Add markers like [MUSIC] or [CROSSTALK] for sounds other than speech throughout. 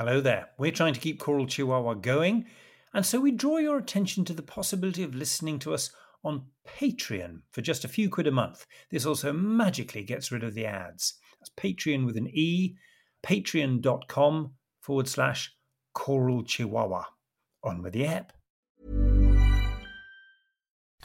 Hello there. We're trying to keep Choral Chihuahua going, and so we draw your attention to the possibility of listening to us on Patreon for just a few quid a month. This also magically gets rid of the ads. That's Patreon with an E, patreon.com forward slash Choral Chihuahua. On with the app.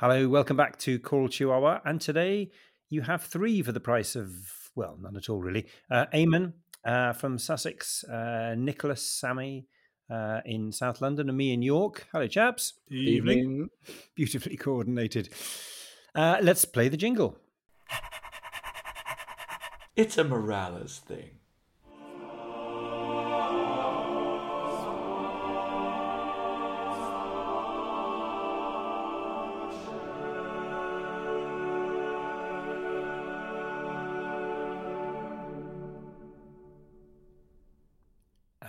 Hello, welcome back to Choral Chihuahua. And today you have three for the price of, well, none at all, really. Uh, Eamon uh, from Sussex, uh, Nicholas Sammy uh, in South London, and me in York. Hello, chaps. Evening. Beautifully coordinated. Uh, let's play the jingle. It's a Morales thing.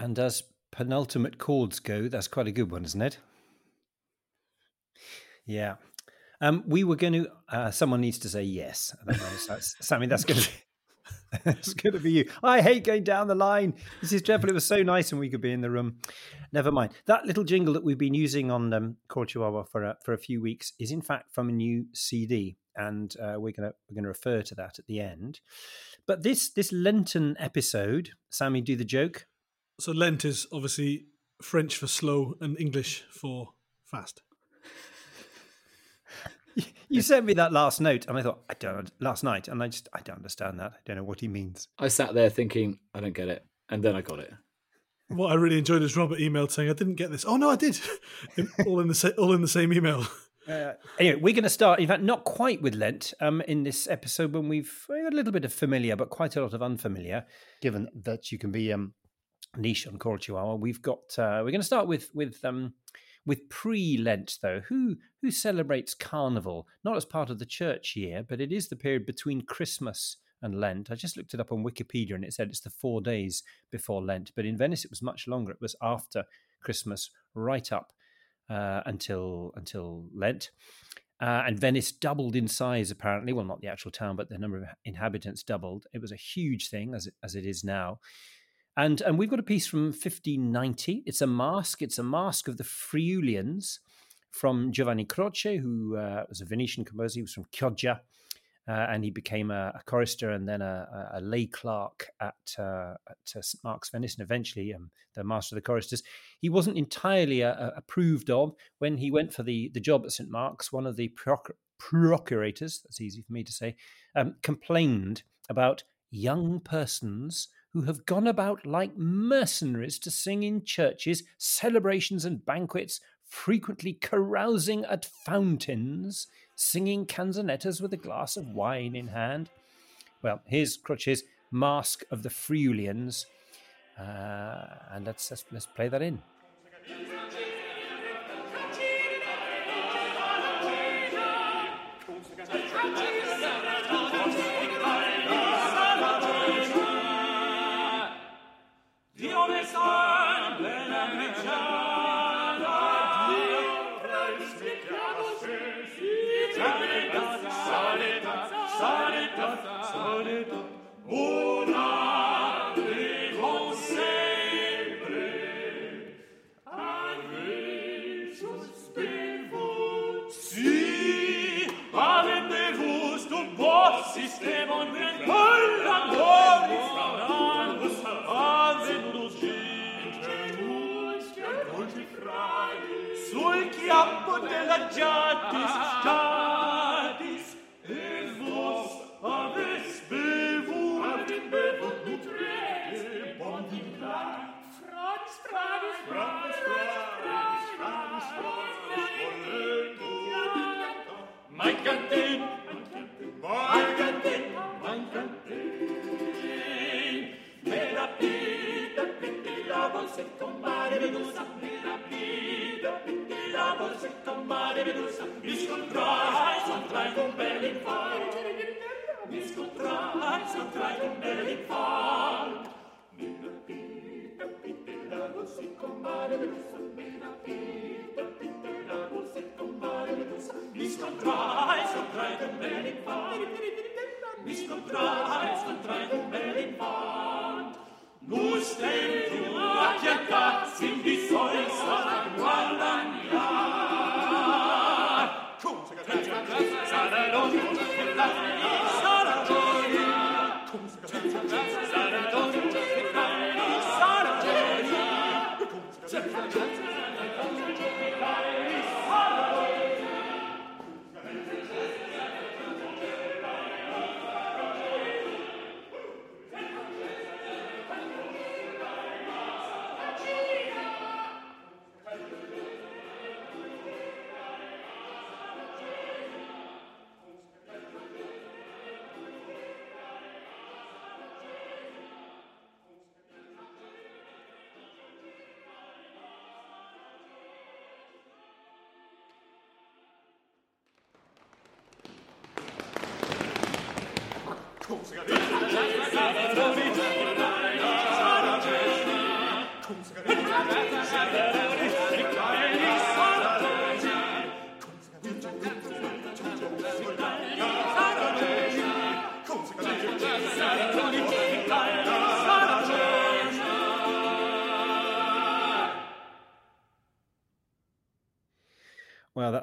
And as penultimate chords go, that's quite a good one, isn't it? Yeah. Um, we were going to. Uh, someone needs to say yes. I don't know. So that's- [LAUGHS] Sammy, that's going to be. [LAUGHS] That's going to be you. I hate going down the line. This is dreadful. It was so nice, and we could be in the room. Never mind. That little jingle that we've been using on um, Choral Chihuahua for a, for a few weeks is in fact from a new CD, and uh, we're going to we're going to refer to that at the end. But this this Lenten episode, Sammy, do the joke. So Lent is obviously French for slow and English for fast. [LAUGHS] You sent me that last note, and I thought I don't last night, and I just I don't understand that. I don't know what he means. I sat there thinking, I don't get it. And then I got it. What I really enjoyed is Robert emailed saying I didn't get this. Oh no, I did. [LAUGHS] all in the sa- all in the same email. [LAUGHS] Uh, anyway, we're going to start. In fact, not quite with Lent um, in this episode when we've we've a little bit of familiar, but quite a lot of unfamiliar. Given that you can be um, niche on Choral Chihuahua, we've got. Uh, we're going to start with with um, with pre-Lent though. Who who celebrates Carnival not as part of the church year, but it is the period between Christmas and Lent. I just looked it up on Wikipedia, and it said it's the four days before Lent. But in Venice, it was much longer. It was after Christmas, right up uh, until until Lent. Uh, and Venice doubled in size, apparently. Well, not the actual town, but the number of inhabitants doubled. It was a huge thing, as it, as it is now. And and we've got a piece from 1590. It's a mask. It's a mask of the Friulians from Giovanni Croce, who uh, was a Venetian composer. He was from Chioggia, uh, and he became a, a chorister and then a, a, lay clerk at, uh, at uh, St Mark's Venice, and eventually um, the master of the choristers. He wasn't entirely uh, approved of when he went for the, the job at St Mark's. One of the proc- procurators, that's easy for me to say, um, complained about young persons who have gone about like mercenaries to sing in churches, celebrations, and banquets, frequently carousing at fountains, singing canzonettas with a glass of wine in hand. Well, here's Croce's Mask of the Friulians, uh, and let's, let's let's play that in. Saggiatis, statis, et vos aves bevut, avit bevut nutrete, bon vin Franz, Franz, Franz, Franz, Franz, Franz, mein Kantin, mein Kantin, mein scontrai, scontrai con bel infant, Nus tem tu a chiacca, sin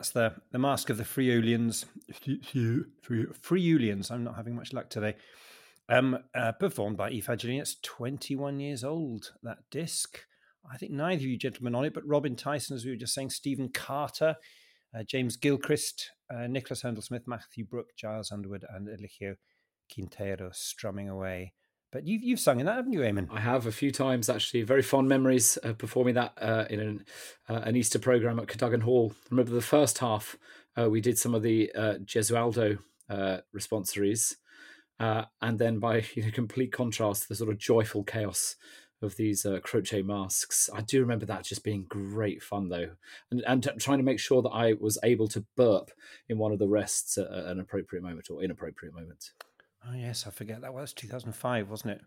that's the the mask of the Friulians. Friulians. I'm not having much luck today. Um, uh, performed by Evangeline. It's 21 years old. That disc. I think neither of you gentlemen on it, but Robin Tyson, as we were just saying, Stephen Carter, uh, James Gilchrist, uh, Nicholas Hurndall Smith, Matthew Brook, Giles Underwood, and Eligio Quinteiro strumming away. But you've you've sung in that, haven't you, Eamon? I have a few times actually. Very fond memories of performing that uh, in an, uh, an Easter program at Cadogan Hall. I remember the first half, uh, we did some of the uh, Gesualdo uh, responsories, uh, and then by [LAUGHS] you know, complete contrast, the sort of joyful chaos of these Croce masks. I do remember that just being great fun though, and and t- trying to make sure that I was able to burp in one of the rests at an appropriate moment or inappropriate moment. Oh yes, I forget that was 2005, wasn't it?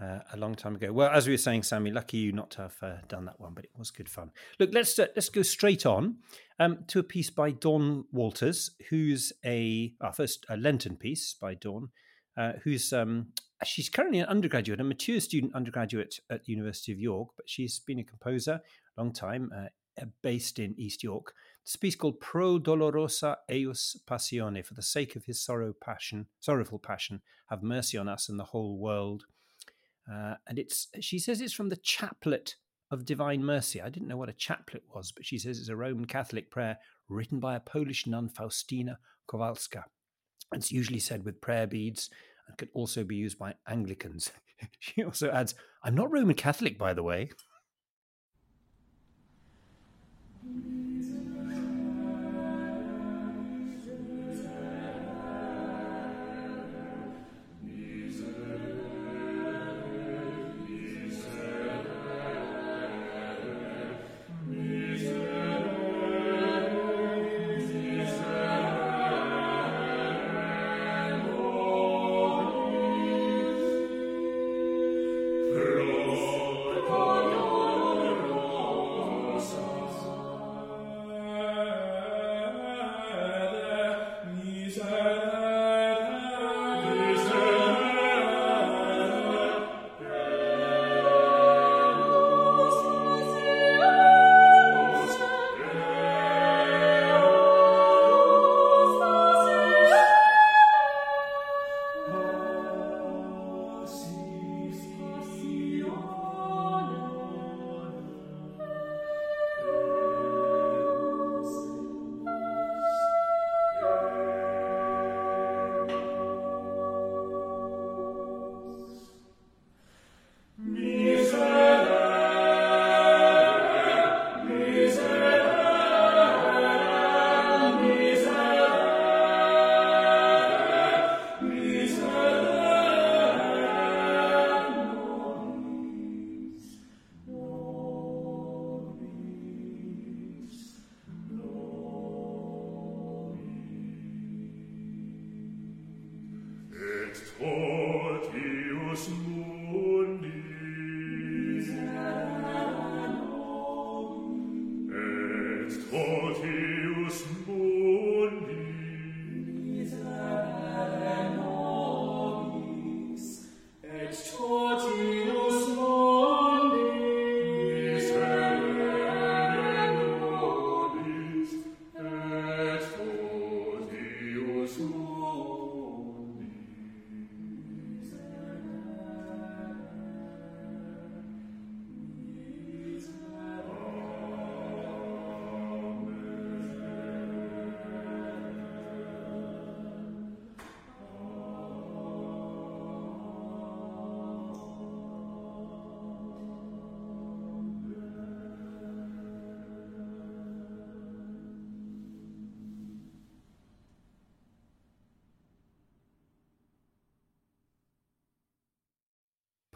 Uh, a long time ago. Well, as we were saying, Sammy, lucky you not to have uh, done that one, but it was good fun. Look, let's uh, let's go straight on um, to a piece by Dawn Walters, who's a first a Lenten piece by Dawn, uh, who's um, she's currently an undergraduate, a mature student undergraduate at the University of York, but she's been a composer a long time, uh, based in East York. A piece called Pro Dolorosa Eius Passione, for the sake of his sorrow passion, sorrowful passion, have mercy on us and the whole world. Uh, and it's she says it's from the chaplet of divine mercy. I didn't know what a chaplet was, but she says it's a Roman Catholic prayer written by a Polish nun, Faustina Kowalska. It's usually said with prayer beads and can also be used by Anglicans. [LAUGHS] she also adds, I'm not Roman Catholic, by the way.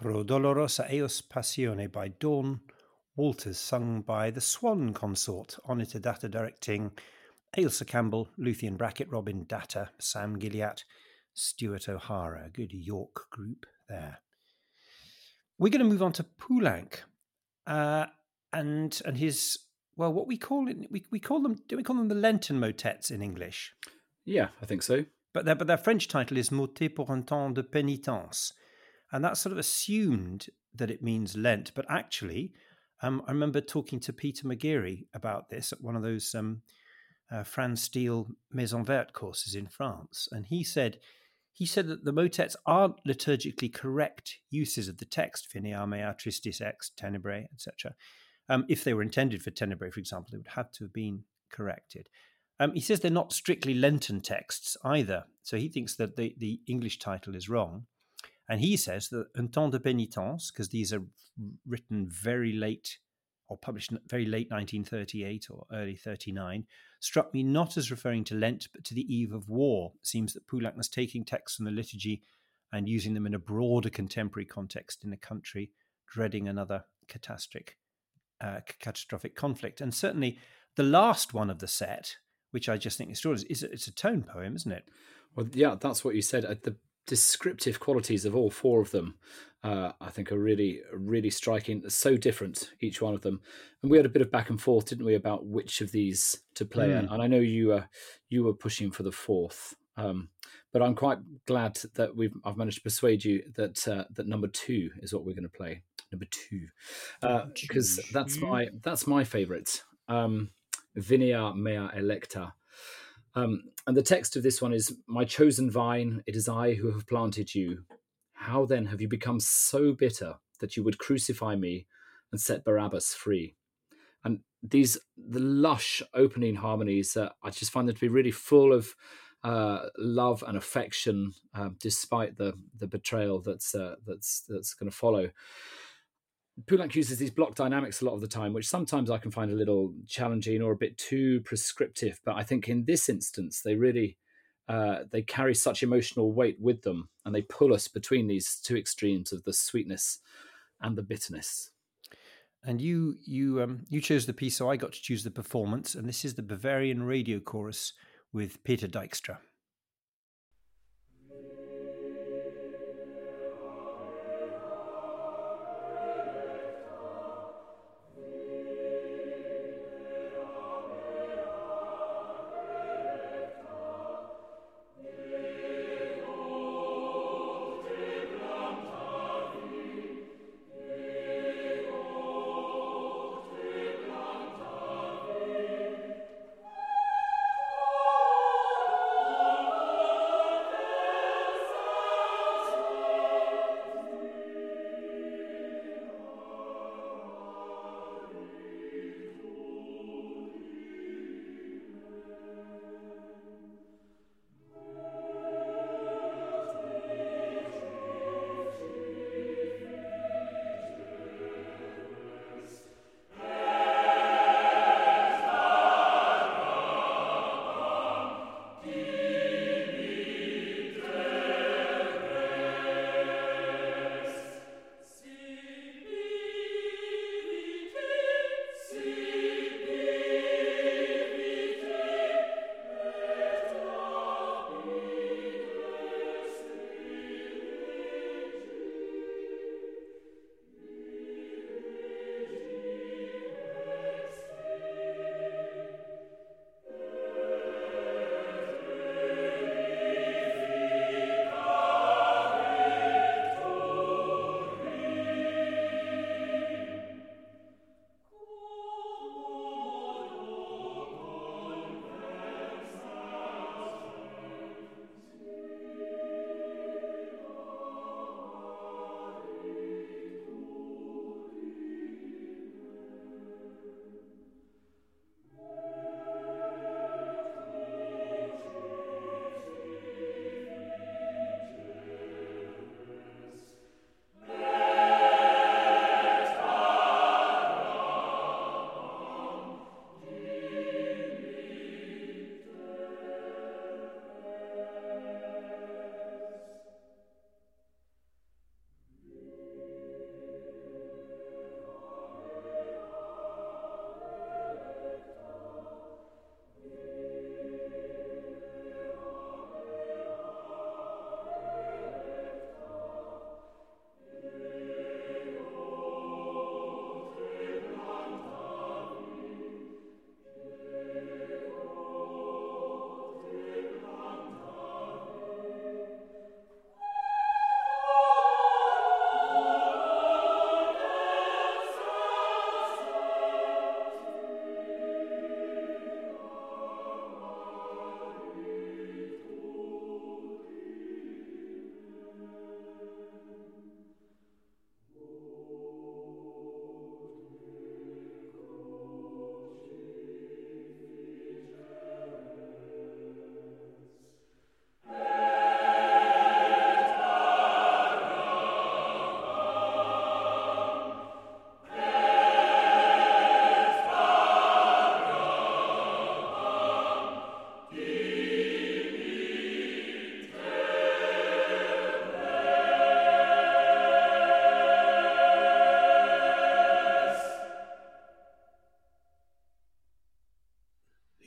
Pro Dolorosa Eius Passione by Dawn Walters, sung by the Swan Consort, on it data directing Ailsa Campbell, Luthien Brackett, Robin Datta, Sam Gilliat, Stuart O'Hara. Good York group there. We're going to move on to Poulenc uh, and and his well, what we call it, we, we call them, do we call them the Lenten motets in English? Yeah, I think so. But their, but their French title is Motet pour un temps de pénitence. And that's sort of assumed that it means Lent. But actually, um, I remember talking to Peter McGeary about this at one of those um, uh, Franz Steele Maison Verte courses in France. And he said, he said that the motets aren't liturgically correct uses of the text, Vinea mea tristis ex tenebrae, etc. Um, if they were intended for Tenebrae, for example, they would have to have been corrected. Um, he says they're not strictly Lenten texts either. So he thinks that the, the English title is wrong. And he says that Un temps de pénitence, because these are written very late or published very late 1938 or early 39, struck me not as referring to Lent, but to the eve of war. It seems that Poulenc was taking texts from the liturgy and using them in a broader contemporary context in a country dreading another catastrophic uh, catastrophic conflict. And certainly the last one of the set, which I just think is extraordinary, is it's a tone poem, isn't it? Well, yeah, that's what you said. Uh, the descriptive qualities of all four of them, uh, I think, are really, really striking. So different each one of them, and we had a bit of back and forth, didn't we, about which of these to play? Mm. And, I know you were you were pushing for the fourth. Um, but I'm quite glad that we've I've managed to persuade you that uh, that number two is what we're going to play number two, because uh, that's my that's my favourite. Um, Vinea mea electa. Um, and the text of this one is My chosen vine, it is I who have planted you. How then have you become so bitter that you would crucify me and set Barabbas free? And these, the lush opening harmonies, uh, I just find them to be really full of uh, love and affection, uh, despite the the betrayal that's uh, that's that's going to follow. Poulenc uses these block dynamics a lot of the time, which sometimes I can find a little challenging or a bit too prescriptive. But I think in this instance, they really uh, they carry such emotional weight with them, and they pull us between these two extremes of the sweetness and the bitterness. And you you um, you chose the piece, so I got to choose the performance, and this is the Bavarian Radio Chorus with Peter Dijkstra.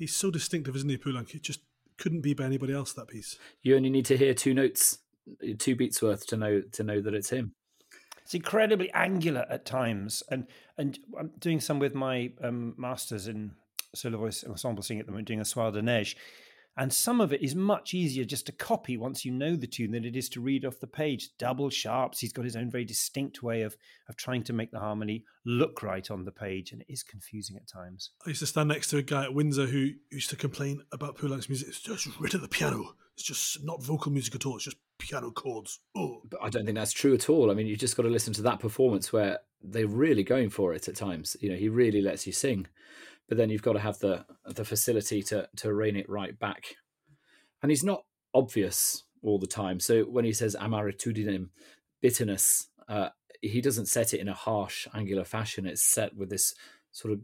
He's so distinctive, isn't he, Poulenc? It just couldn't be by anybody else. That piece. You only need to hear two notes, two beats worth to know to know that it's him. It's incredibly angular at times, and and I'm doing some with my um, masters in solo voice ensemble singing at the moment, doing a soir de neige, and some of it is much easier just to copy once you know the tune than it is to read off the page. Double sharps. He's got his own very distinct way of of trying to make the harmony look right on the page, and it is confusing at times. I used to stand next to a guy at Windsor who used to complain about Poulenc's music. It's just rid of the piano. It's just not vocal music at all. It's just piano chords. Oh, But I don't think that's true at all. I mean, you just got to listen to that performance where they're really going for it at times. You know, he really lets you sing, but then you've got to have the the facility to to rein it right back. And he's not obvious all the time. So when he says amaritudinem, bitterness, uh, he doesn't set it in a harsh, angular fashion. It's set with this sort of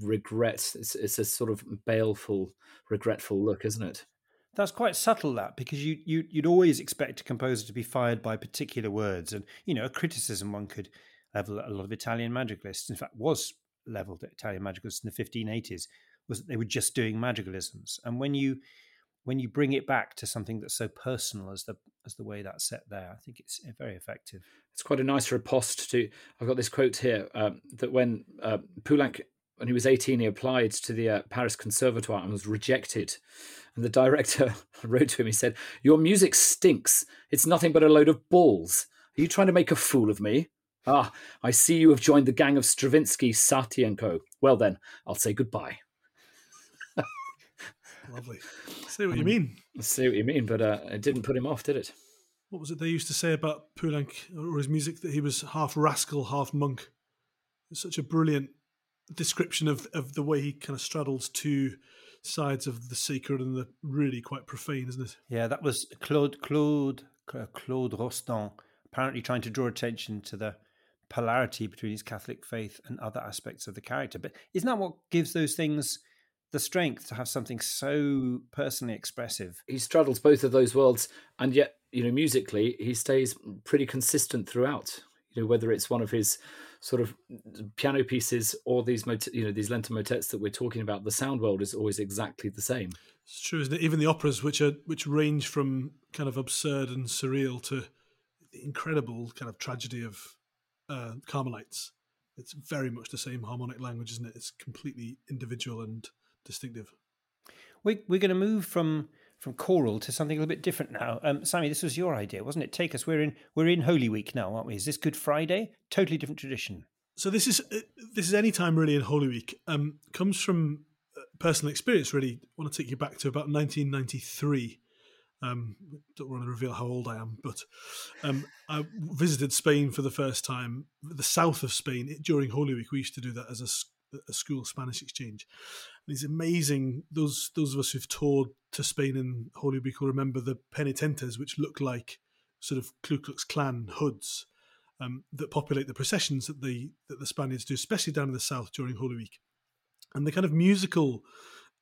regret. It's, it's a sort of baleful, regretful look, isn't it? That's quite subtle, that because you, you you'd always expect a composer to be fired by particular words, and you know a criticism one could level at a lot of Italian madrigalists. In fact, was leveled at Italian madrigalists in the 1580s was that they were just doing madrigalisms, and when you when you bring it back to something that's so personal as the as the way that's set there, I think it's very effective. It's quite a nice riposte to. I've got this quote here um, that when uh, Poulenc, when he was 18, he applied to the uh, Paris Conservatoire and was rejected. And the director [LAUGHS] wrote to him, he said, Your music stinks. It's nothing but a load of balls. Are you trying to make a fool of me? Ah, I see you have joined the gang of Stravinsky, Satie and Co. Well then, I'll say goodbye. [LAUGHS] lovely. See what you mean. I see what you mean, but uh, it didn't put him off, did it? What was it they used to say about Poulenc or his music that he was half rascal, half monk? It's such a brilliant description of, of the way he kind of straddles two sides of the sacred and the really quite profane, isn't it? Yeah, that was Claude Claude Claude Rostand apparently trying to draw attention to the polarity between his Catholic faith and other aspects of the character. But isn't that what gives those things the strength to have something so personally expressive? He straddles both of those worlds, and yet, you know, musically, he stays pretty consistent throughout. You know, whether it's one of his sort of piano pieces or these, mot- you know, these Lenten motets that we're talking about, the sound world is always exactly the same. It's true, isn't it? Even the operas, which are which range from kind of absurd and surreal to the incredible kind of tragedy of uh, Carmelites. It's very much the same harmonic language, isn't it? It's completely individual and distinctive. We, we're going to move from from choral to something a little bit different now. Um, Sammy, this was your idea, wasn't it? Take us. We're in we're in Holy Week now, aren't we? Is this Good Friday? Totally different tradition. So this is uh, this is any time really in Holy Week. Um, comes from uh, personal experience. Really, I want to take you back to about 1993. Um, don't want to reveal how old I am, but um, I visited Spain for the first time, the south of Spain during Holy Week. We used to do that as a, a school Spanish exchange. And it's amazing. Those those of us who've toured to Spain in Holy Week will remember the penitentes, which look like sort of Ku Klux Klan hoods um, that populate the processions that the that the Spaniards do, especially down in the south during Holy Week. And the kind of musical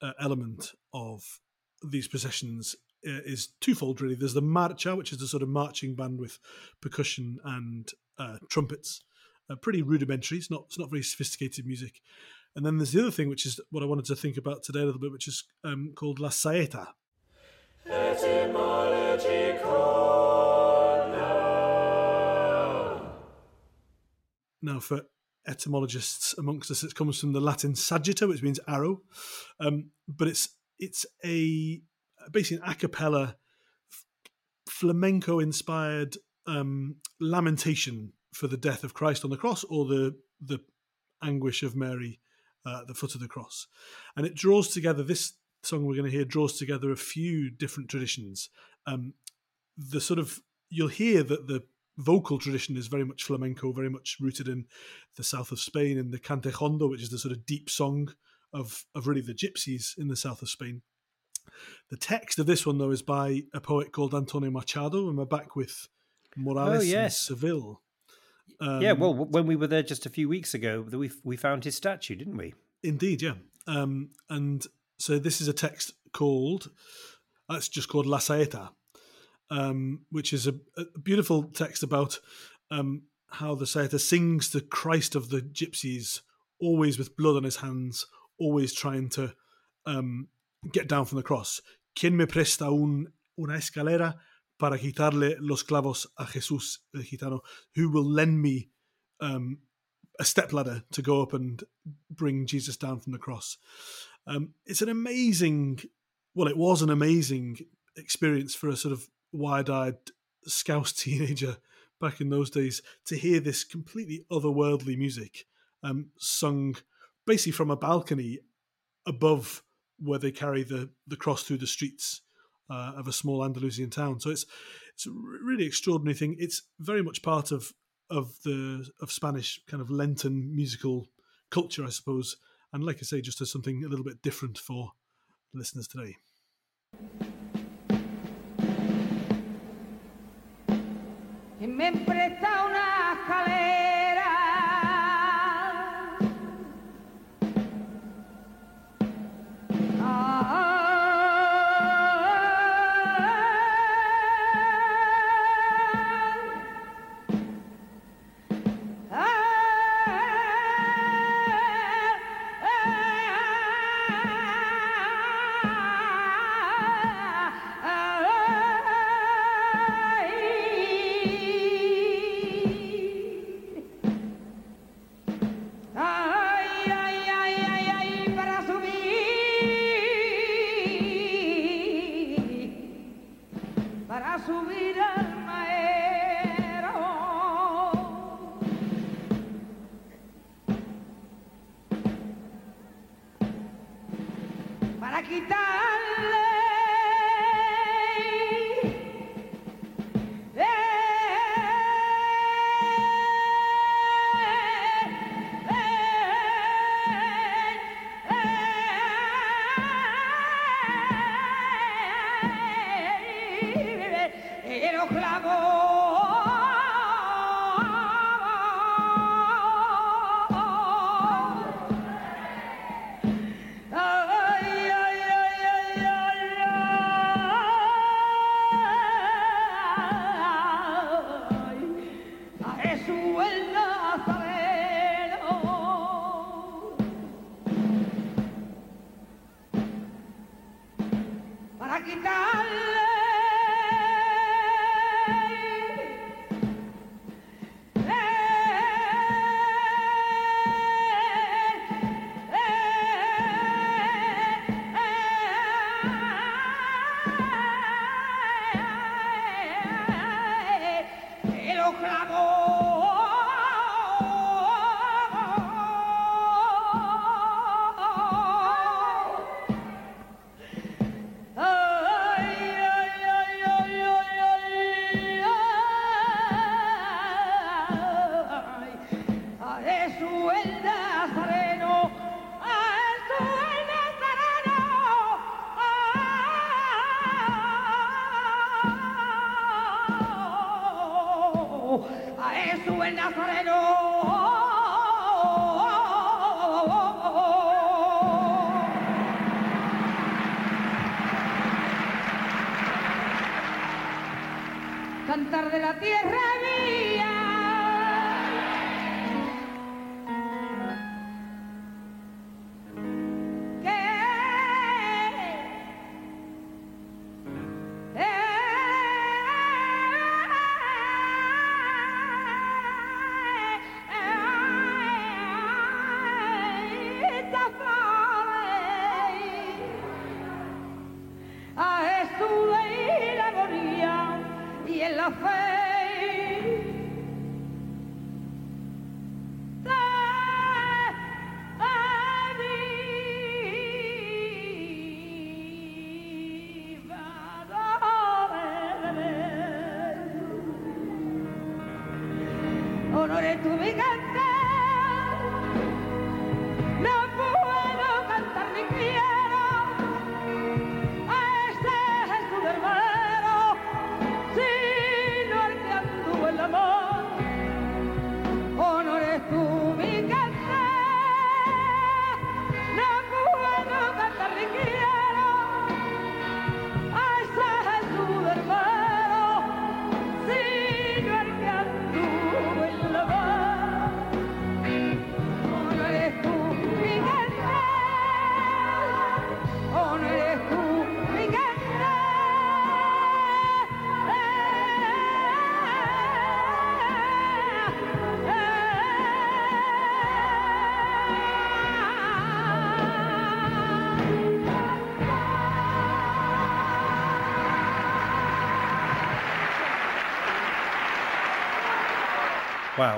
uh, element of these processions is twofold, really. There's the marcha, which is the sort of marching band with percussion and uh, trumpets, uh, pretty rudimentary. It's not it's not very sophisticated music. And then there's the other thing, which is what I wanted to think about today a little bit, which is um, called la saeta. Now, for etymologists amongst us, it comes from the Latin sagitta, which means arrow, um, but it's it's a basically an a cappella f- flamenco-inspired um, lamentation for the death of Christ on the cross or the the anguish of Mary uh, at the foot of the cross, and it draws together this song we're going to hear draws together a few different traditions. Um, the sort of you'll hear that the vocal tradition is very much flamenco, very much rooted in the south of Spain, in the cante jondo, which is the sort of deep song of of really the gypsies in the south of Spain. The text of this one, though, is by a poet called Antonio Machado, and we're back with Morales Oh, yes. in Seville. Um, yeah, well, when we were there just a few weeks ago, we we found his statue, didn't we? Indeed, yeah. Um, and so this is a text called, it's just called La Saeta, um, which is a, a beautiful text about um, how the Saeta sings the Christ of the gypsies, always with blood on his hands, always trying to um, get down from the cross. ¿Quién me presta un, una escalera para quitarle los clavos a Jesús el gitano? Who will lend me um, a stepladder to go up and bring Jesus down from the cross? Um, it's an amazing, well, it was an amazing experience for a sort of wide-eyed Scouse [LAUGHS] teenager back in those days to hear this completely otherworldly music um, sung basically from a balcony above where they carry the, the cross through the streets uh, of a small Andalusian town. So it's it's a really extraordinary thing. It's very much part of of the of Spanish kind of Lenten musical culture, I suppose. And like I say, just as something a little bit different for listeners today. me una.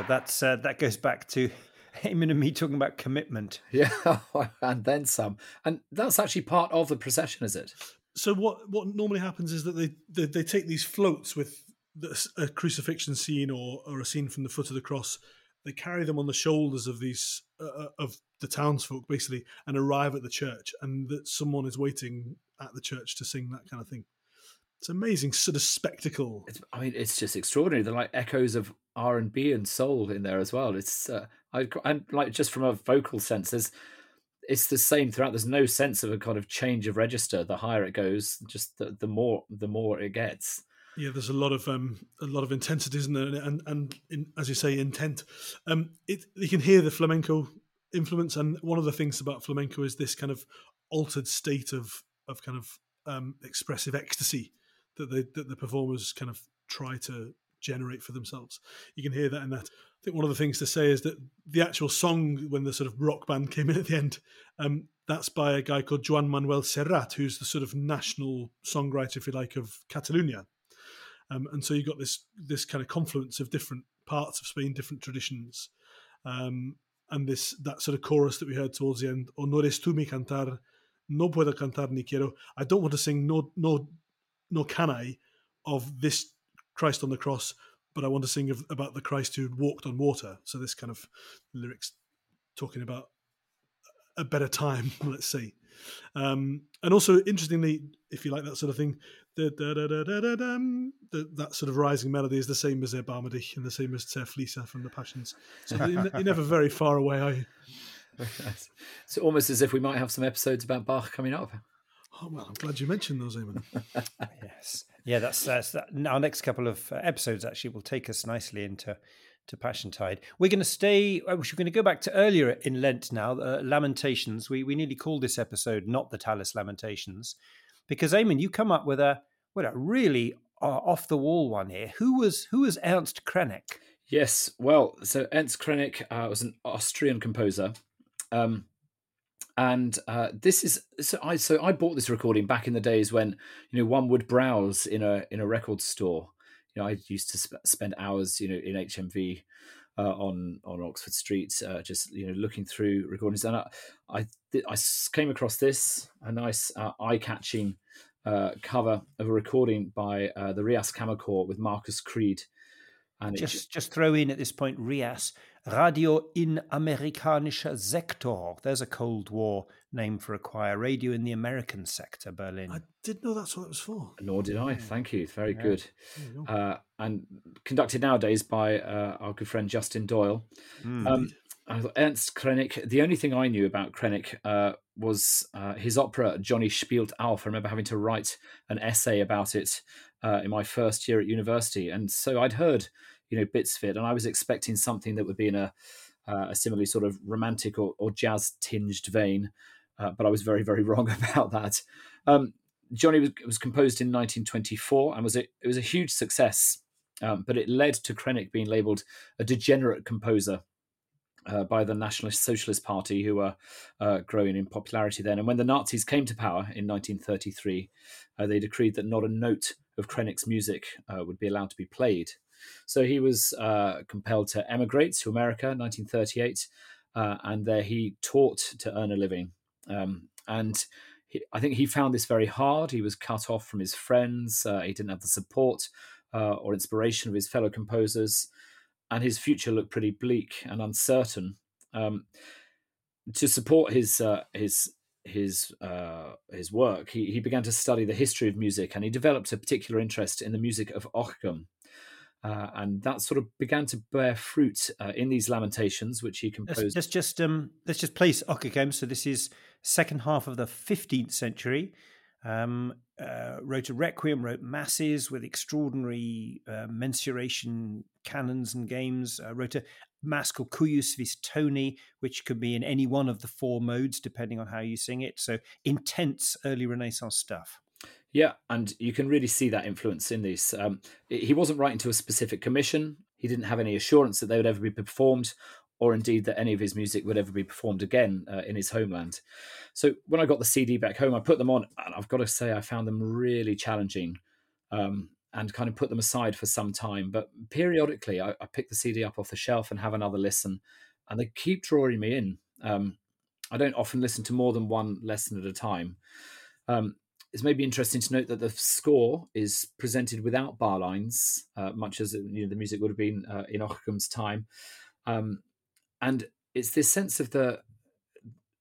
Wow, that's uh, that goes back to [LAUGHS] Eamon and me talking about commitment. Yeah, [LAUGHS] and then some. And that's actually part of the procession, is it? So what what normally happens is that they they, they take these floats with the, a crucifixion scene or or a scene from the foot of the cross. They carry them on the shoulders of these uh, of the townsfolk basically, and arrive at the church, and that someone is waiting at the church to sing that kind of thing. It's amazing sort of spectacle. It's, I mean, it's just extraordinary. They're like echoes of R and B and soul in there as well. It's uh, I and like just from a vocal sense, there's it's the same throughout. There's no sense of a kind of change of register. The higher it goes, just the, the more the more it gets. Yeah, there's a lot of um, a lot of intensity, isn't there? And and in, as you say, intent. Um, it you can hear the flamenco influence, and one of the things about flamenco is this kind of altered state of of kind of um, expressive ecstasy that the that the performers kind of try to generate for themselves. You can hear that in that. I think one of the things to say is that the actual song, when the sort of rock band came in at the end, um, that's by a guy called Joan Manuel Serrat, who's the sort of national songwriter, if you like, of Catalonia. Um, and so you've got this this kind of confluence of different parts of Spain, different traditions, um, and this that sort of chorus that we heard towards the end. O tú mi cantar, no puedo cantar ni quiero. I don't want to sing no no no can I of this Christ on the cross, but I want to sing of, about the Christ who walked on water. So this kind of lyrics talking about a better time, [LAUGHS] let's say. Um, and also, interestingly, if you like that sort of thing, that sort of rising melody is the same as Erbarme dich and the same as Zerfließe from the Passions. So you're never very far away, are you? [LAUGHS] It's almost as if we might have some episodes about Bach coming up. Oh, well, I'm glad you mentioned those, Eamon. [LAUGHS] yes. Yeah, that's that's that. Our next couple of uh, episodes actually will take us nicely into to Passion Tide. We're going to stay. uh, We're going to go back to earlier in Lent now. Uh, Lamentations. We we nearly called this episode not the Tallis Lamentations because Eamon, you come up with a what a really uh, off the wall one here. Who was who was Ernst Krenek? Yes, well, so Ernst Krenek uh, was an Austrian composer, um, and uh, this is so I so I bought this recording back in the days when you know one would browse in a in a record store. You know, I used to sp- spend hours, you know, in HMV uh, on on Oxford Street, uh, just you know looking through recordings, and I I, I came across this a nice uh, eye catching uh, cover of a recording by uh, the Rias Kammerchor with Marcus Creed. And it Just just throw in at this point Rias Radio in Amerikanischer Sektor. There's a Cold War name for a choir. Radio in the American sector, Berlin. I didn't know that's what it was for. Nor did I. Thank you. Very Yeah. good. Go. Uh, and conducted nowadays by uh, our good friend Justin Doyle. Mm. Um, Ernst Krenek. The only thing I knew about Krenek uh, was uh, his opera Johnny Spielt Auf. I remember having to write an essay about it uh, in my first year at university, and so I'd heard you know bits of it, and I was expecting something that would be in a, uh, a similarly sort of romantic or, or jazz tinged vein, uh, but I was very very [LAUGHS] wrong about that. Um, Johnny was, was composed in 1924 and was a, it was a huge success, um, but it led to Krenek being labelled a degenerate composer uh, by the Nationalist Socialist Party, who were uh, growing in popularity then. And when the Nazis came to power in 1933, uh, they decreed that not a note of Krenek's music uh, would be allowed to be played. So he was uh, compelled to emigrate to America in 1938, uh, and there he taught to earn a living. Um, and he, I think he found this very hard. He was cut off from his friends. Uh, he didn't have the support uh, or inspiration of his fellow composers and his future looked pretty bleak and uncertain. Um, to support his uh, his his uh, his work, he, he began to study the history of music, and he developed a particular interest in the music of Ockeghem. Uh, and that sort of began to bear fruit uh, in these lamentations, which he composed. let's just um, let's just place Ockeghem. So this is second half of the fifteenth century. Um, uh, wrote a requiem, wrote masses with extraordinary uh, mensuration canons and games. Uh, wrote a mass called Cujus vis Toni, which could be in any one of the four modes depending on how you sing it. So intense early Renaissance stuff. Yeah, and you can really see that influence in these. Um, he wasn't writing to a specific commission. He didn't have any assurance that they would ever be performed, or indeed that any of his music would ever be performed again uh, in his homeland. So when I got the CD back home, I put them on, and I've got to say I found them really challenging. Um, and kind of put them aside for some time. But periodically, I, I pick the CD up off the shelf and have another listen, and they keep drawing me in. Um, I don't often listen to more than one lesson at a time. Um, it's maybe interesting to note that the score is presented without bar lines, uh, much as you know, the music would have been uh, in Ockeghem's time, um, and it's this sense of the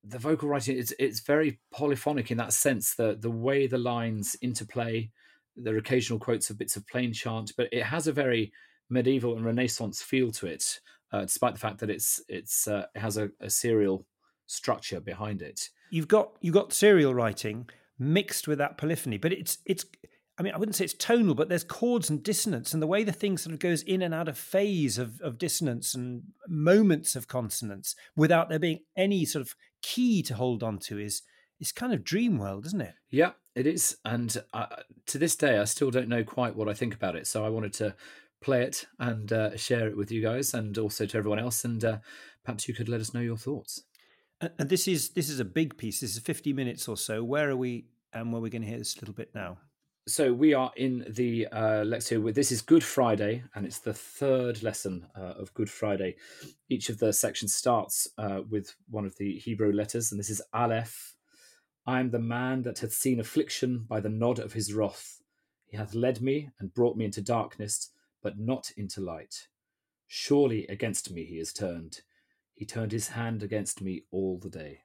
the vocal writing. It's it's very polyphonic in that sense. The the way the lines interplay, there are occasional quotes of bits of plain chant, but it has a very medieval and Renaissance feel to it, uh, despite the fact that it's it's uh, it has a, a serial structure behind it. You've got you've got serial writing mixed with that polyphony, but it's it's. I mean, I wouldn't say it's tonal, but there's chords and dissonance, and the way the thing sort of goes in and out of phase of, of dissonance and moments of consonance without there being any sort of key to hold on to is is kind of dream world, isn't it? Yeah, it is. And uh, to this day, I still don't know quite what I think about it. So I wanted to play it and uh, share it with you guys, and also to everyone else. And uh, perhaps you could let us know your thoughts. And, this is this is a big piece. This is 50 minutes or so. Where are we? And where we're going to hear this little bit now? So we are in the uh, let's hear. this is Good Friday, and it's the third lesson uh, of Good Friday. Each of the sections starts uh, with one of the Hebrew letters, and this is Aleph. I am the man that hath seen affliction by the nod of his wrath. He hath led me and brought me into darkness, but not into light. Surely against me he is turned. He turned his hand against me all the day.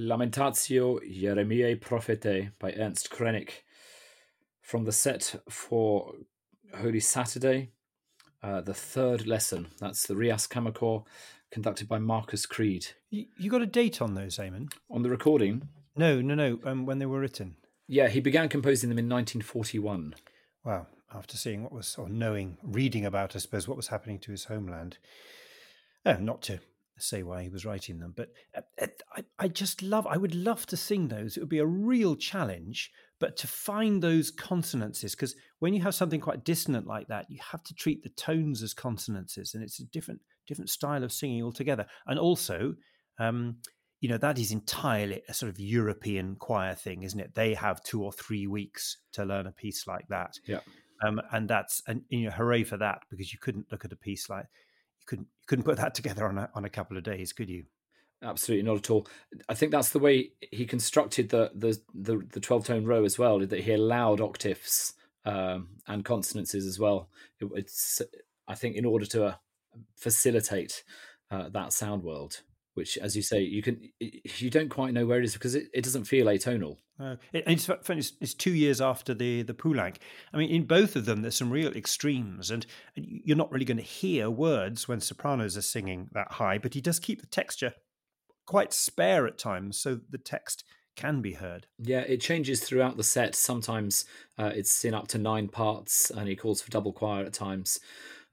Lamentatio Jeremiae Prophetae by Ernst Krenek from the set for Holy Saturday, uh, the third lesson. That's the Rias Kammerchor, conducted by Marcus Creed. You, you got a date on those, Eamon? On the recording, No, no, no. Um, when they were written. yeah, he began composing them in 1941. Wow. After seeing what was, or knowing, reading about, I suppose, what was happening to his homeland. Oh, not to say why he was writing them, but uh, uh, I, I just love, I would love to sing those. It would be a real challenge, but to find those consonances, because when you have something quite dissonant like that, you have to treat the tones as consonances, and it's a different, different style of singing altogether. And also, um, you know, that is entirely a sort of European choir thing, isn't it? They have two or three weeks to learn a piece like that. Yeah. Um, and that's and you know, hooray for that because you couldn't look at a piece like you couldn't you couldn't put that together on a on a couple of days, could you? Absolutely not at all. I think that's the way he constructed the the the, the twelve tone row as well. That he allowed octaves um, and consonances as well. It, it's I think in order to uh, facilitate uh, that sound world, which, as you say, you can you don't quite know where it is because it, it doesn't feel atonal. Uh, it, it's, it's, it's two years after the the Poulenc. I mean, in both of them, there's some real extremes, and, and you're not really going to hear words when sopranos are singing that high. But he does keep the texture quite spare at times, so the text can be heard. Yeah, it changes throughout the set. Sometimes uh, it's in up to nine parts, and he calls for double choir at times.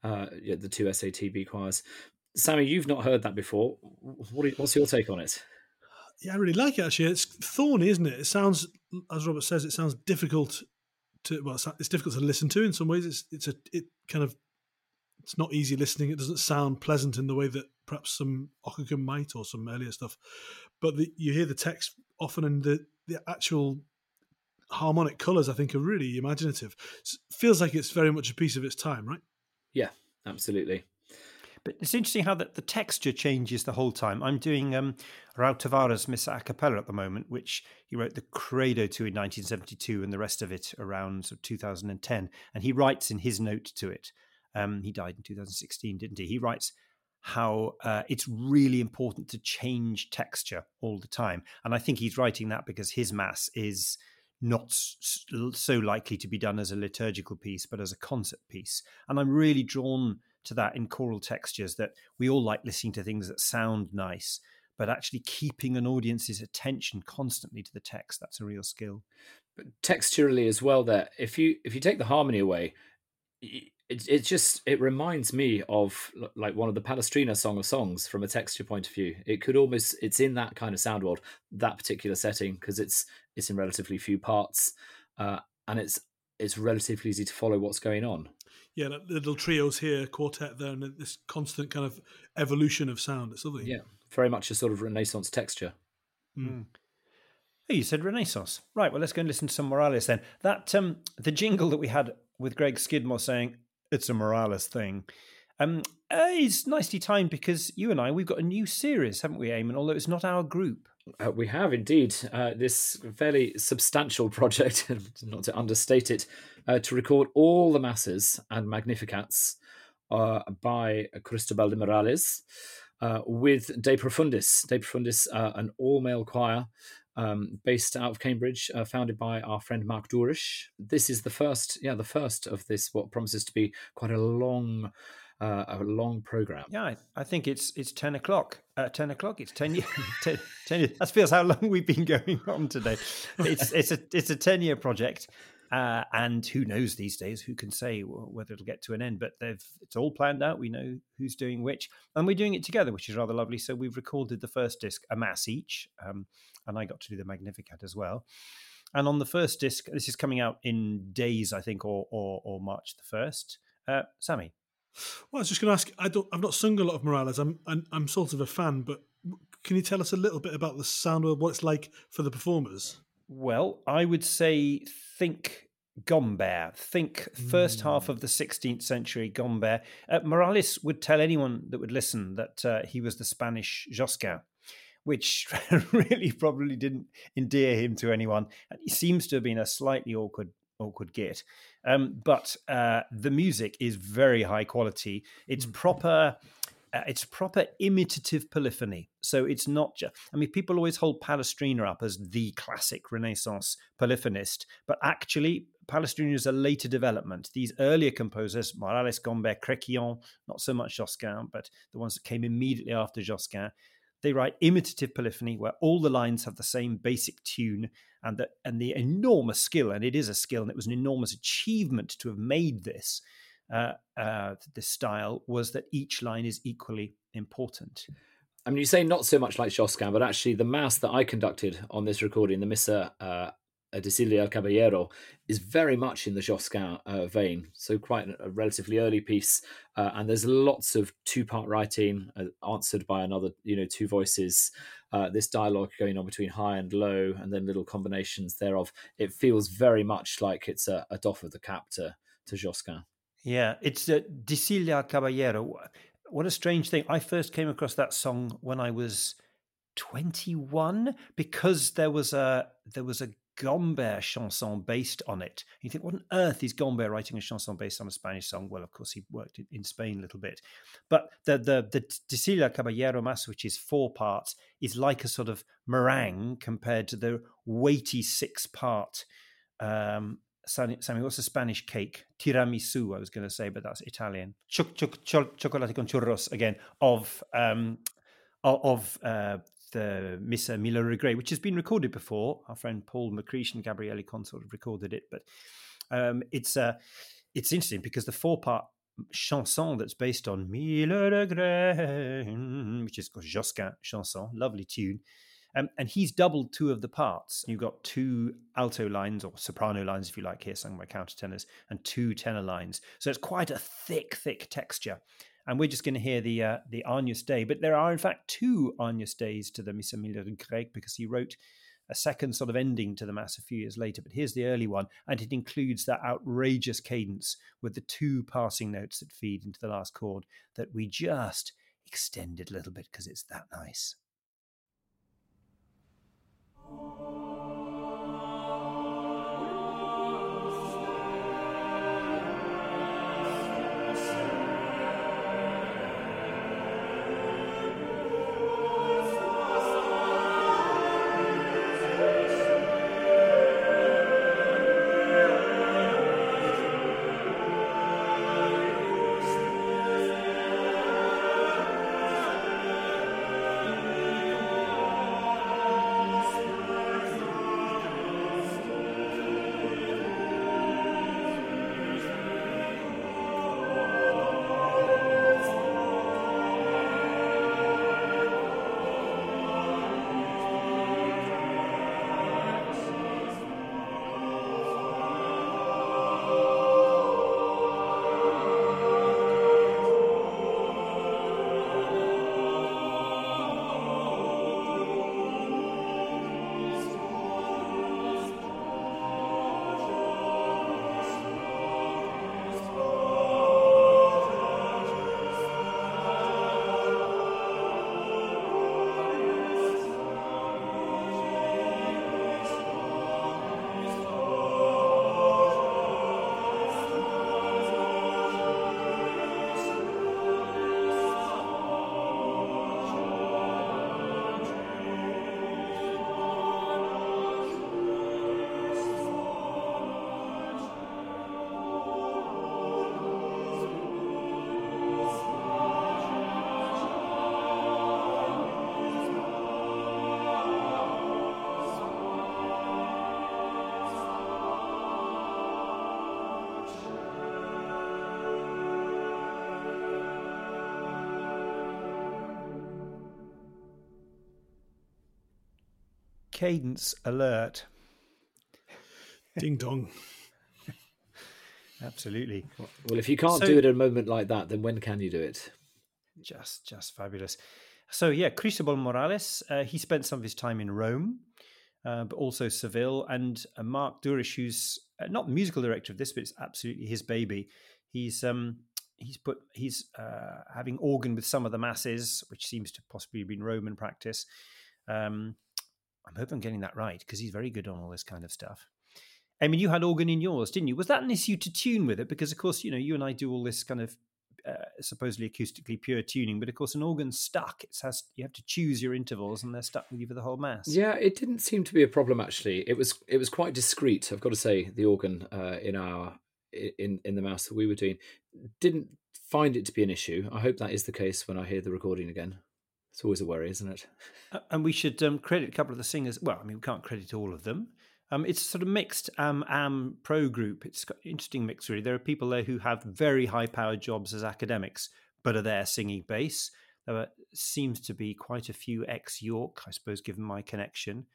Uh, yeah, the two SATB choirs. Sammy, you've not heard that before. What, what's your take on it? Yeah, I really like it actually. It's thorny, isn't it? It sounds, as Robert says, it sounds difficult to. Well, it's, it's difficult to listen to in some ways. It's it's a it kind of it's not easy listening. It doesn't sound pleasant in the way that perhaps some Ockeghem might or some earlier stuff. But the, you hear the text often, and the the actual harmonic colours I think are really imaginative. S- feels like it's very much a piece of its time, right? Yeah, absolutely. But it's interesting how that the texture changes the whole time. I'm doing um, Raul Tavares Missa a cappella at the moment, which he wrote the Credo to in 1972 and the rest of it around sort of 2010. And he writes in his note to it, um, he died in 2016, didn't he? He writes how uh, it's really important to change texture all the time. And I think he's writing that because his mass is not so likely to be done as a liturgical piece, but as a concert piece. And I'm really drawn to that in choral textures that we all like listening to things that sound nice, but actually keeping an audience's attention constantly to the text. That's a real skill. But texturally as well, there, if you if you take the harmony away, it it just it reminds me of like one of the Palestrina Song of Songs from a texture point of view. It could almost it's in that kind of sound world, that particular setting because it's it's in relatively few parts, uh, and it's it's relatively easy to follow what's going on. Yeah, like little trios here, quartet there, and this constant kind of evolution of sound. It's lovely. Yeah, very much a sort of Renaissance texture. Mm. Oh, you said Renaissance. Right, well, let's go and listen to some Morales then. That um, The jingle that we had with Greg Skidmore saying it's a Morales thing um, uh, is nicely timed because you and I, we've got a new series, haven't we, Eamon? Although it's not our group. Uh, we have indeed uh, this fairly substantial project, [LAUGHS] not to understate it, uh, to record all the masses and magnificats uh, by Cristobal de Morales uh, with De Profundis. De Profundis, uh, an all male choir um, based out of Cambridge, uh, founded by our friend Mark Dourish. This is the first, yeah, the first of this, what promises to be quite a long. Uh, a long program. Yeah, I, I think it's it's ten o'clock. Uh, ten o'clock. It's ten years. [LAUGHS] [LAUGHS] 10, 10 years. That feels how long we've been going on today. It's it's a it's a ten year project, uh, and who knows these days? Who can say whether it'll get to an end? But they've it's all planned out. We know who's doing which, and we're doing it together, which is rather lovely. So we've recorded the first disc, a mass each, um, and I got to do the Magnificat as well. And on the first disc, this is coming out in days, I think, or or, or March the first. Uh, Sammy. Well, I was just going to ask. I don't. I've not sung a lot of Morales. I'm, I'm. I'm sort of a fan, but can you tell us a little bit about the sound of what it's like for the performers? Well, I would say think Gombert. Think first half of the 16th century Gombert. Uh, Morales would tell anyone that would listen that uh, he was the Spanish Josquin, which [LAUGHS] really probably didn't endear him to anyone. And he seems to have been a slightly awkward awkward git. Um, but uh, the music is very high quality. It's proper uh, it's proper imitative polyphony. So it's not just, I mean, people always hold Palestrina up as the classic Renaissance polyphonist, but actually, Palestrina is a later development. These earlier composers, Morales, Gombert, Créquillon, not so much Josquin, but the ones that came immediately after Josquin, they write imitative polyphony where all the lines have the same basic tune and the, and the enormous skill, and it is a skill, and it was an enormous achievement to have made this uh, uh, this style was that each line is equally important. I mean, you say not so much like Josquin, but actually the mass that I conducted on this recording, the Missa uh, de Caballero, is very much in the Josquin uh, vein. So quite a relatively early piece, uh, and there's lots of two-part writing uh, answered by another, you know, two voices. Uh, this dialogue going on between high and low, and then little combinations thereof. It feels very much like it's a, a doff of the cap to, to Josquin. Yeah, it's uh, Caballero. What a strange thing. I first came across that song when I was 21 because there was a there was a Gombert chanson based on it. You think, what on earth is Gombert writing a chanson based on a Spanish song? Well, of course, he worked in Spain a little bit. But the the the Dicilia Caballero Mass, which is four parts, is like a sort of meringue compared to the weighty six part um, Sammy, what's a Spanish cake? Tiramisu, I was going to say, but that's Italian. Choc- choc- choc- chocolate con churros, again, of um, of uh, the Missa Mille Regrets, which has been recorded before. Our friend Paul McCreesh and Gabrieli Consort have recorded it, but um, it's uh, it's interesting because the four part chanson that's based on Mille Regrets, which is called Josquin chanson, lovely tune, um, and he's doubled two of the parts. You've got two alto lines or soprano lines, if you like, here sung by countertenors, and two tenor lines. So it's quite a thick, thick texture. And we're just going to hear the uh, the Agnus Dei, but there are in fact two Agnus Deis to the Missa Mille Regrets because he wrote a second sort of ending to the mass a few years later. But here's the early one, and it includes that outrageous cadence with the two passing notes that feed into the last chord that we just extended a little bit because it's that nice. Cadence alert. Ding dong. Absolutely. Well, if you can't so, do it at a moment like that, then when can you do it? Just, just fabulous. So yeah, Cristobal Morales. Uh, he spent some of his time in Rome, uh, but also Seville. And uh, Mark Durish, who's uh, not the musical director of this, but it's absolutely his baby. He's um, he's put he's uh, having organ with some of the masses, which seems to possibly have been Roman practice. Um, I'm hoping I'm getting that right because he's very good on all this kind of stuff. I mean, you had organ in yours, didn't you? Was that an issue to tune with it? Because of course, you know, you and I do all this kind of uh, supposedly acoustically pure tuning, but of course, an organ's stuck. It has you have to choose your intervals, and they're stuck with you for the whole mass. Yeah, it didn't seem to be a problem actually. It was it was quite discreet. I've got to say, the organ uh, in our in in the mouse that we were doing didn't find it to be an issue. I hope that is the case when I hear the recording again. It's always a worry, isn't it? [LAUGHS] And we should um, credit a couple of the singers. Well, I mean, we can't credit all of them. Um, it's sort of mixed um, am pro group. It's got interesting mix really. There are people there who have very high powered jobs as academics, but are there singing bass. There seems to be quite a few ex York, I suppose, given my connection.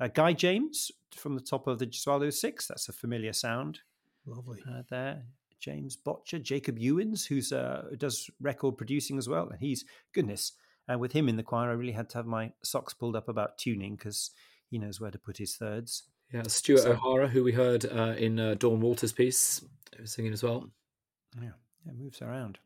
Uh, Guy James from the top of the Gesualdo Six. That's a familiar sound. Lovely. Uh, there. James Botcher, Jacob Ewins, who's uh, does record producing as well, and he's goodness. Uh, with him in the choir, I really had to have my socks pulled up about tuning because he knows where to put his thirds. Yeah, Stuart So- O'Hara, who we heard uh, in uh, Dawn Walter's piece, was singing as well. Yeah, yeah, it moves around.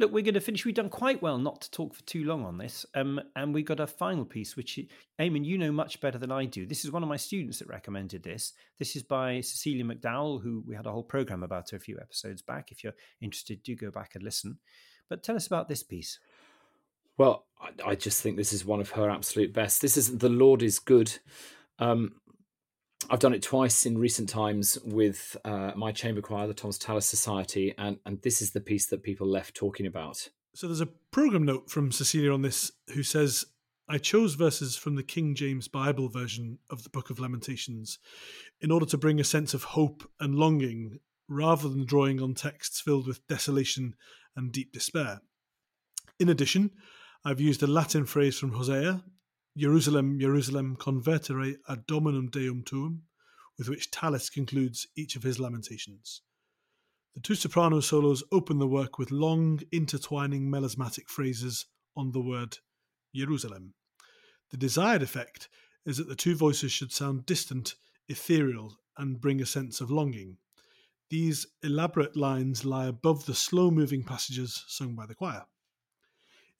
Look, we're going to finish. We've done quite well not to talk for too long on this, um, and we've got a final piece, which Eamon, you know much better than I do. This is one of my students that recommended this. This is by Cecilia McDowall, who we had a whole program about her a few episodes back. If you're interested, do go back and listen. But tell us about this piece. Well, I, I just think this is one of her absolute best. This is The Lord is Good. Um, I've done it twice in recent times with uh, my chamber choir, the Thomas Tallis Society, and, and this is the piece that people left talking about. So there's a program note from Cecilia on this who says, I chose verses from the King James Bible version of the Book of Lamentations in order to bring a sense of hope and longing rather than drawing on texts filled with desolation and deep despair. In addition, I've used a Latin phrase from Hosea, Jerusalem, Jerusalem, convertere ad dominum deum tuum, with which Tallis concludes each of his lamentations. The two soprano solos open the work with long, intertwining melismatic phrases on the word Jerusalem. The desired effect is that the two voices should sound distant, ethereal, and bring a sense of longing. These elaborate lines lie above the slow moving passages sung by the choir.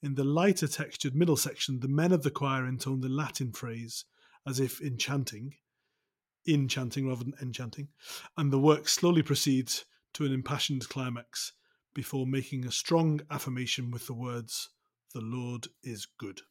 In the lighter textured middle section, the men of the choir intone the Latin phrase as if in chanting, in chanting rather than enchanting, and the work slowly proceeds to an impassioned climax before making a strong affirmation with the words, The Lord is good.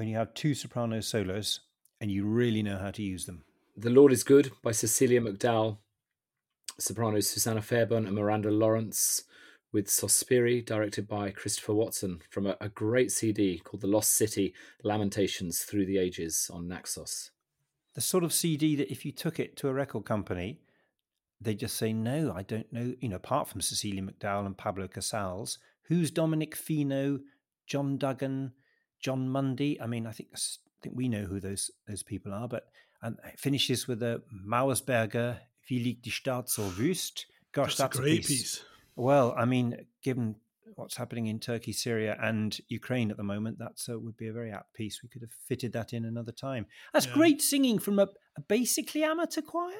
When you have two soprano solos and you really know how to use them. The Lord is Good by Cecilia McDowall, sopranos Susanna Fairbairn and Miranda Lawrence, with Sospiri, directed by Christopher Watson, from a, a great CD called The Lost City Lamentations Through the Ages on Naxos. The sort of CD that if you took it to a record company, they just say, no, I don't know. You know, apart from Cecilia McDowall and Pablo Casals, who's Dominic Fino, John Duggan, John Mundy? I mean, I think I think we know who those those people are, but and it finishes with a Mauersberger, Wie liegt die Stadt so wüst? Gosh, That's, a great piece. Well, I mean, given what's happening in Turkey, Syria, and Ukraine at the moment, that uh, would be a very apt piece. We could have fitted that in another time. That's Yeah. great singing from a, a basically amateur choir.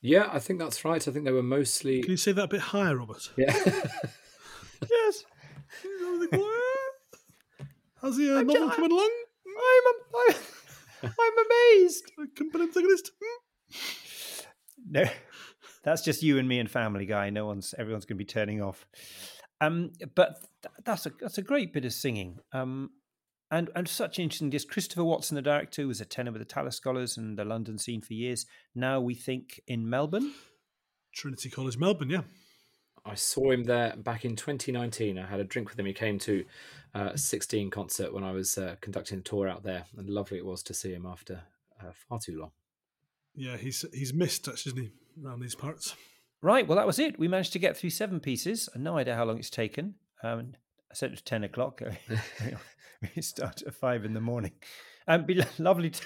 Yeah, I think that's right. I think they were mostly. Can you say that a bit higher, Robert? Yeah. [LAUGHS] yes. [LAUGHS] How's the uh, I'm novel ju- coming along? I'm, I'm, [LAUGHS] I'm amazed. Company antagonist. No, that's just you and me and Family Guy. No one's everyone's going to be turning off. Um, but th- that's a that's a great bit of singing. Um, and and such interesting. Just Christopher Watson, the director, who was a tenor with the Tallis Scholars and the London scene for years. Now we think in Melbourne. Trinity College, Melbourne. Yeah. I saw him there back in 2019. I had a drink with him. He came to uh, 16 concert when I was uh, conducting a tour out there, and lovely it was to see him after uh, far too long. Yeah, he's he's missed, actually, isn't he, around these parts? Right. Well, that was it. We managed to get through seven pieces. I no idea how long it's taken. Um, I said it was ten o'clock. [LAUGHS] we start at five in the morning. Um, be [LAUGHS] lovely to,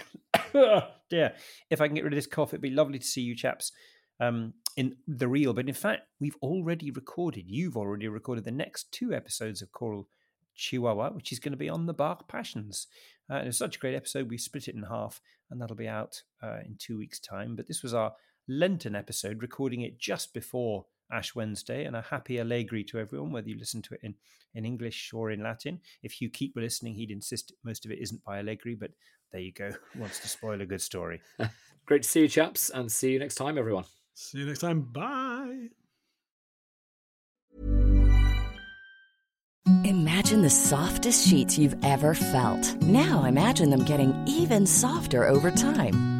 oh, [COUGHS] [COUGHS] dear. If I can get rid of this cough, it'd be lovely to see you chaps um, in the real. But in fact, we've already recorded. You've already recorded the next two episodes of Choral Chihuahua, which is going to be on the Bach Passions. Uh, and it's such a great episode. We split it in half, and that'll be out uh, in two weeks' time. But this was our Lenten episode, recording it just before Ash Wednesday, and a happy Allegri to everyone, whether you listen to it in, in English or in Latin. If Hugh keep listening, he'd insist most of it isn't by Allegri, but there you go. [LAUGHS] Wants to spoil a good story. [LAUGHS] Great to see you, chaps, and see you next time, everyone. See you next time. Bye. Imagine the softest sheets you've ever felt. Now imagine them getting even softer over time.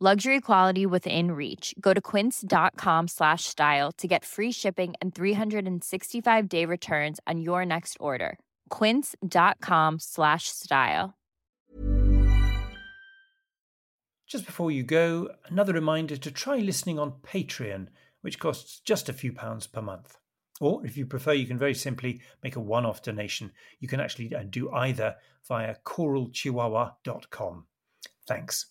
Luxury quality within reach. Go to quince.com slash style to get free shipping and 365 day returns on your next order. Quince.com slash style. Just before you go, another reminder to try listening on Patreon, which costs just a few pounds per month. Or if you prefer, you can very simply make a one off donation. You can actually uh, do either via choralchihuahua.com. Thanks.